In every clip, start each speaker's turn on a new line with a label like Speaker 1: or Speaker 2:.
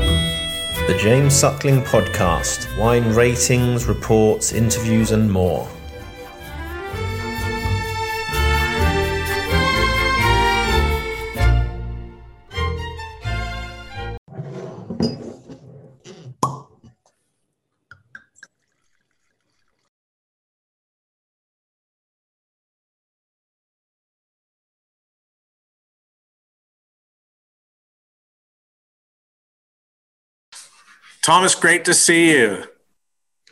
Speaker 1: The James Suckling Podcast wine ratings, reports, interviews, and more.
Speaker 2: Thomas, great to see you.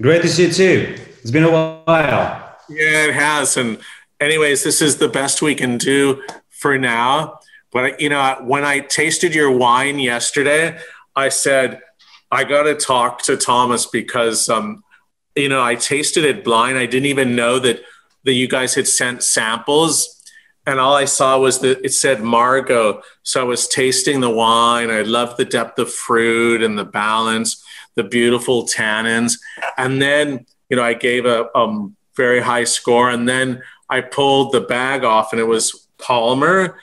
Speaker 3: Great to see you too. It's been a while.
Speaker 2: Yeah, it has. And, anyways, this is the best we can do for now. But, you know, when I tasted your wine yesterday, I said, I got to talk to Thomas because, um, you know, I tasted it blind. I didn't even know that, that you guys had sent samples and all I saw was that it said Margaux. So I was tasting the wine. I loved the depth of fruit and the balance, the beautiful tannins. And then, you know, I gave a, very high score. And then I pulled the bag off and it was Palmer.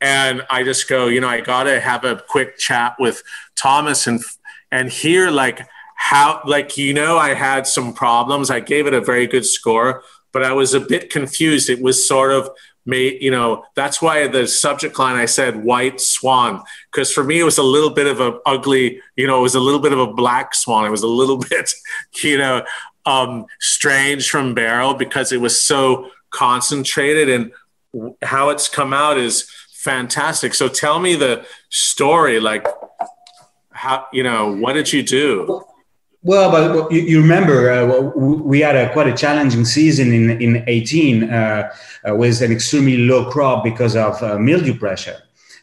Speaker 2: And I just go, you know, I got to have a quick chat with Thomas and, and hear like how, like, you know, I had some problems. I gave it a very good score, but I was a bit confused. It was sort of, may you know that's why the subject line i said white swan because for me it was a little bit of a ugly you know it was a little bit of a black swan. It was a little bit you know um, strange from barrel because it was so concentrated and how it's come out is fantastic. So tell me the story like how you know what did you do
Speaker 3: well, but you, you remember uh, we had a quite a challenging season in in 18 uh, uh, with an extremely low crop because of uh, mildew pressure.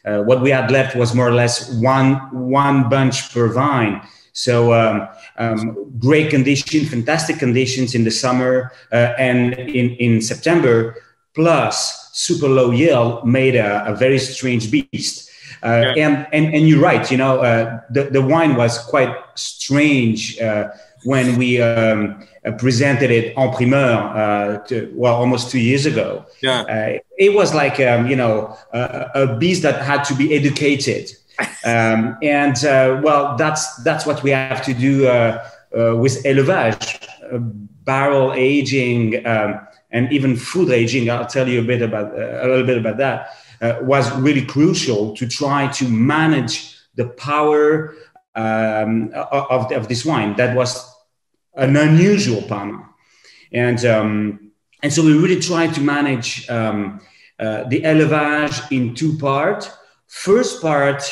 Speaker 3: Uh, what we had left was more or less one one bunch per vine. So um, um, great conditions, fantastic conditions in the summer uh, and in in September, plus super low yield made a, a very strange beast. Uh, and, and and you're right. You know, uh, the the wine was quite strange uh, when we um, presented it en primeur. To, well, almost two years ago.
Speaker 2: Yeah.
Speaker 3: it was like um, you know a, a, beast that had to be educated. um, and well, that's that's what we have to do with élevage, barrel aging. Um, and even foudre aging, I'll tell you a bit about a little bit about that uh, was really crucial to try to manage the power um, of, of this wine. That was an unusual Palmer. And, um, and so we really tried to manage um, uh, the élevage in two parts. First part,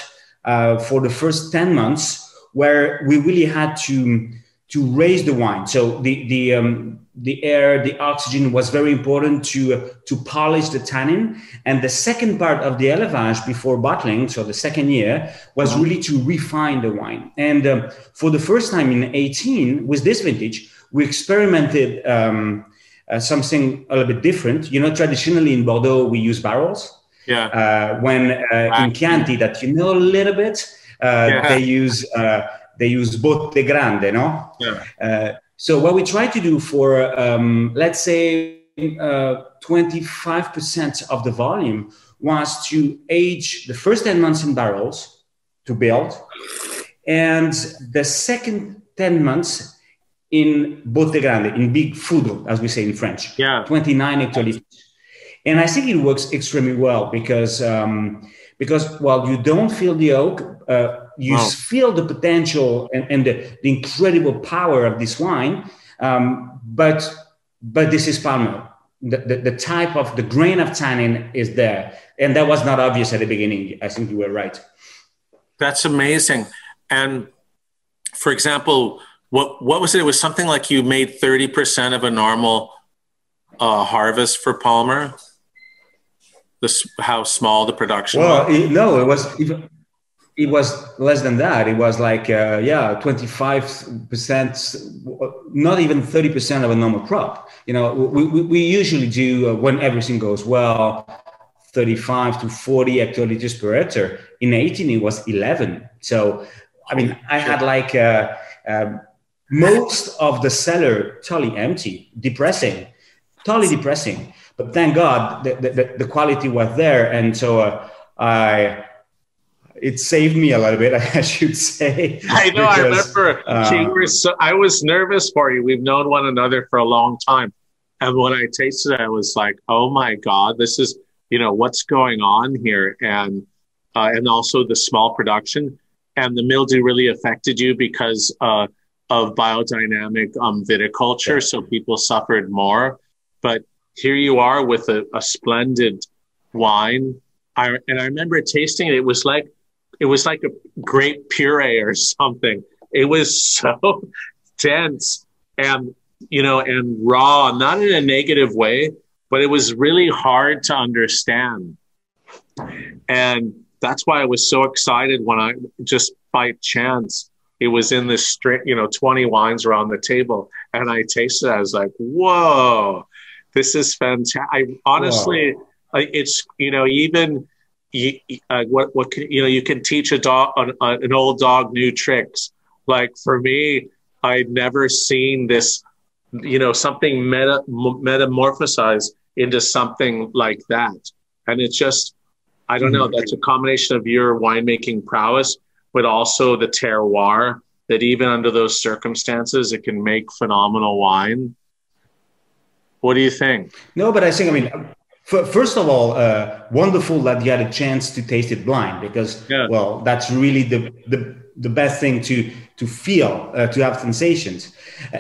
Speaker 3: uh, for the first 10 months, where we really had to, to raise the wine. So the, the, um, the air, the oxygen was very important to, uh, to polish the tannin. And the second part of the élevage before bottling, so the second year, was uh-huh. really to refine the wine. And um, for the first time in 18, with this vintage, we experimented um, uh, something a little bit different. You know, traditionally in Bordeaux, we use barrels.
Speaker 2: Yeah.
Speaker 3: Uh, when uh, in Chianti, that you know a little bit, uh, yeah. they use uh, they use botte grande, no?
Speaker 2: Yeah.
Speaker 3: So what we try to do for, um, let's say, uh, 25% of the volume was to age the first 10 months in barrels to build, and the second 10 months in botte grande, in big foudre, as we say in French.
Speaker 2: Yeah.
Speaker 3: 29 hectoliters. And I think it works extremely well because, um, because while you don't feel the oak, uh, you wow. feel the potential and, and the, the, incredible power of this wine. Um, but but this is Palmer. The, the, the, type of the grain of tannin is there, and that was not obvious at the beginning. I think you were right.
Speaker 2: That's amazing. And for example, what what was it? It was something like you made thirty percent of a normal uh, harvest for Palmer. This how small the production.
Speaker 3: Well, was? It, no, it was even it was less than that. It was like, uh, yeah, 25%, not even 30% of a normal crop. You know, we, we, we usually do, uh, when everything goes well, 35 to 40 hectoliters per hectare. In 18, it was 11. So, I mean, I had like uh, um, most of the cellar totally empty, depressing, totally depressing. But thank God the, the, the quality was there. And so uh, I, it saved me a little bit, I should say.
Speaker 2: I know. Because, I remember. Uh, so, I was nervous for you. We've known one another for a long time, and when I tasted it, I was like, "Oh my god, this is you know what's going on here," and uh, and also the small production and the mildew really affected you because uh, of biodynamic um, viticulture. Yeah. So people suffered more. But here you are with a, a splendid wine. I, and I remember tasting it. It was like it was like a grape puree or something. It was so dense and you know and raw, not in a negative way, but it was really hard to understand. And that's why I was so excited when I just by chance it was in this straight, you know, 20 wines around the table and I tasted it. I was like, whoa, this is fantastic. I honestly, it's, you know, even uh, what, what can, you know, you can teach a dog, an, an old dog new tricks. Like for me, I'd never seen this, you know, something meta, metamorphosized into something like that. And it's just, I don't know, that's a combination of your winemaking prowess, but also the terroir that even under those circumstances, it can make phenomenal wine. What do you think?
Speaker 3: No, but I think, I mean, first of all, uh, wonderful that you had a chance to taste it blind because, yeah. well, that's really the, the, the best thing to, to feel, uh, to have sensations.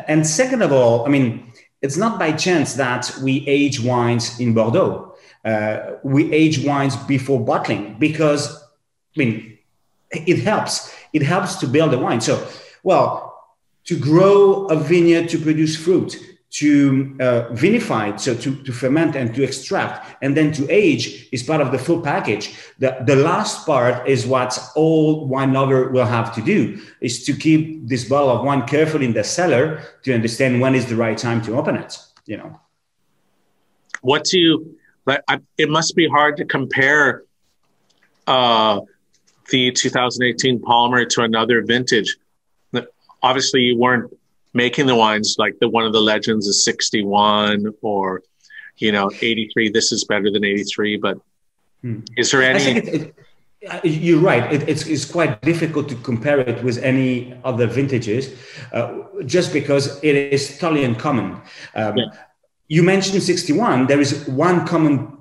Speaker 3: And second of all, I mean, it's not by chance that we age wines in Bordeaux uh, we age wines before bottling because I mean it helps. It helps to build a wine. So, well, to grow a vineyard to produce fruit, to uh, vinify, so to, to ferment and to extract, and then to age is part of the full package. The, the last part is what all wine lover will have to do is to keep this bottle of wine carefully in the cellar to understand when is the right time to open it. You know.
Speaker 2: What do you I, it must be hard to compare uh, the 2018 Palmer to another vintage. Obviously, you weren't making the wines like the one of the legends is 61 or you know 83. This is better than 83. But hmm. is there any? It, it,
Speaker 3: uh, you're right. It, it's, it's quite difficult to compare it with any other vintages, uh, just because it is totally uncommon. Um, yeah you mentioned 61. There is one common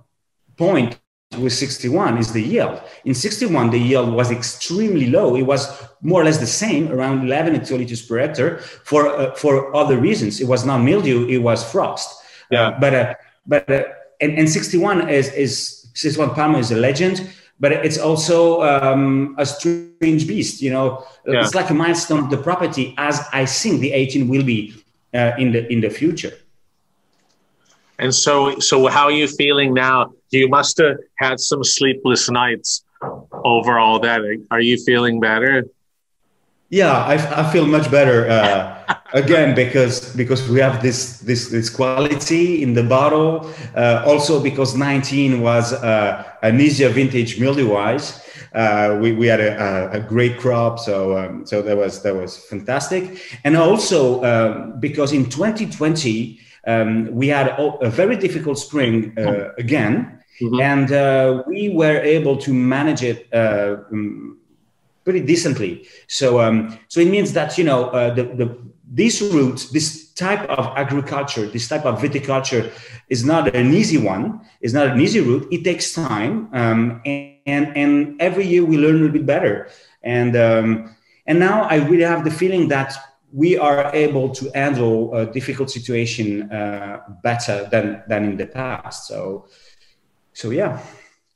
Speaker 3: point with 61 is the yield. In 61, the yield was extremely low. It was more or less the same, around 11 hectoliters per hectare. For uh, for other reasons, it was not mildew; it was frost. Yeah. Uh, but uh, but uh, and, and 61 is is 61 Palmer is a legend, but it's also um, a strange beast. You know, yeah. it's like a milestone of the property, as I think the 18 will be uh, in the in the future.
Speaker 2: And so, so how are you feeling now? You must have had some sleepless nights over all that. Are you feeling better?
Speaker 3: Yeah, I, I feel much better uh, again because because we have this this this quality in the bottle. Uh, also because 19 was uh, an easier vintage mildew wise. Uh, we, we had a, a, great crop, so um, so that was that was fantastic. And also um, because in 2020 um, we had a, very difficult spring uh, again, mm-hmm. and uh, we were able to manage it uh, um, pretty decently. So, um, so it means that you know uh, the, the this route, this type of agriculture, this type of viticulture, is not an easy one. It's not an easy route. It takes time, um, and and every year we learn a little bit better. And um, and now I really have the feeling that we are able to handle a difficult situation uh, better than than in the past. So, so yeah.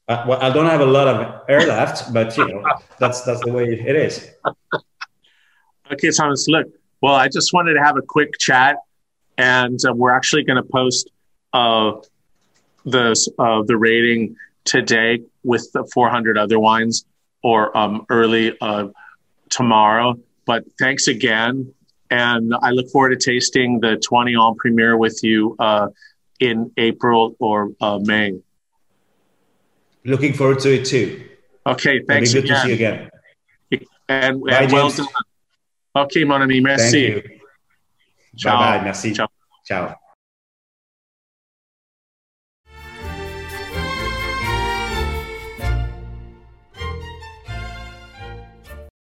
Speaker 3: Uh, well, I don't have a lot of air left, but you know that's that's the way it is.
Speaker 2: okay, Thomas. Look, well, I just wanted to have a quick chat, and uh, we're actually going to post uh, the uh, the rating today with the 400 other wines or um, early uh, tomorrow. But thanks again and I look forward to tasting the 20 en primeur with you uh, in April or uh, May.
Speaker 3: Looking forward to it too.
Speaker 2: Okay, thanks.
Speaker 3: It'll be good again. to see you again.
Speaker 2: And, Bye, and well done. Okay, mon ami, merci.
Speaker 3: Bye bye, merci. Ciao. Ciao.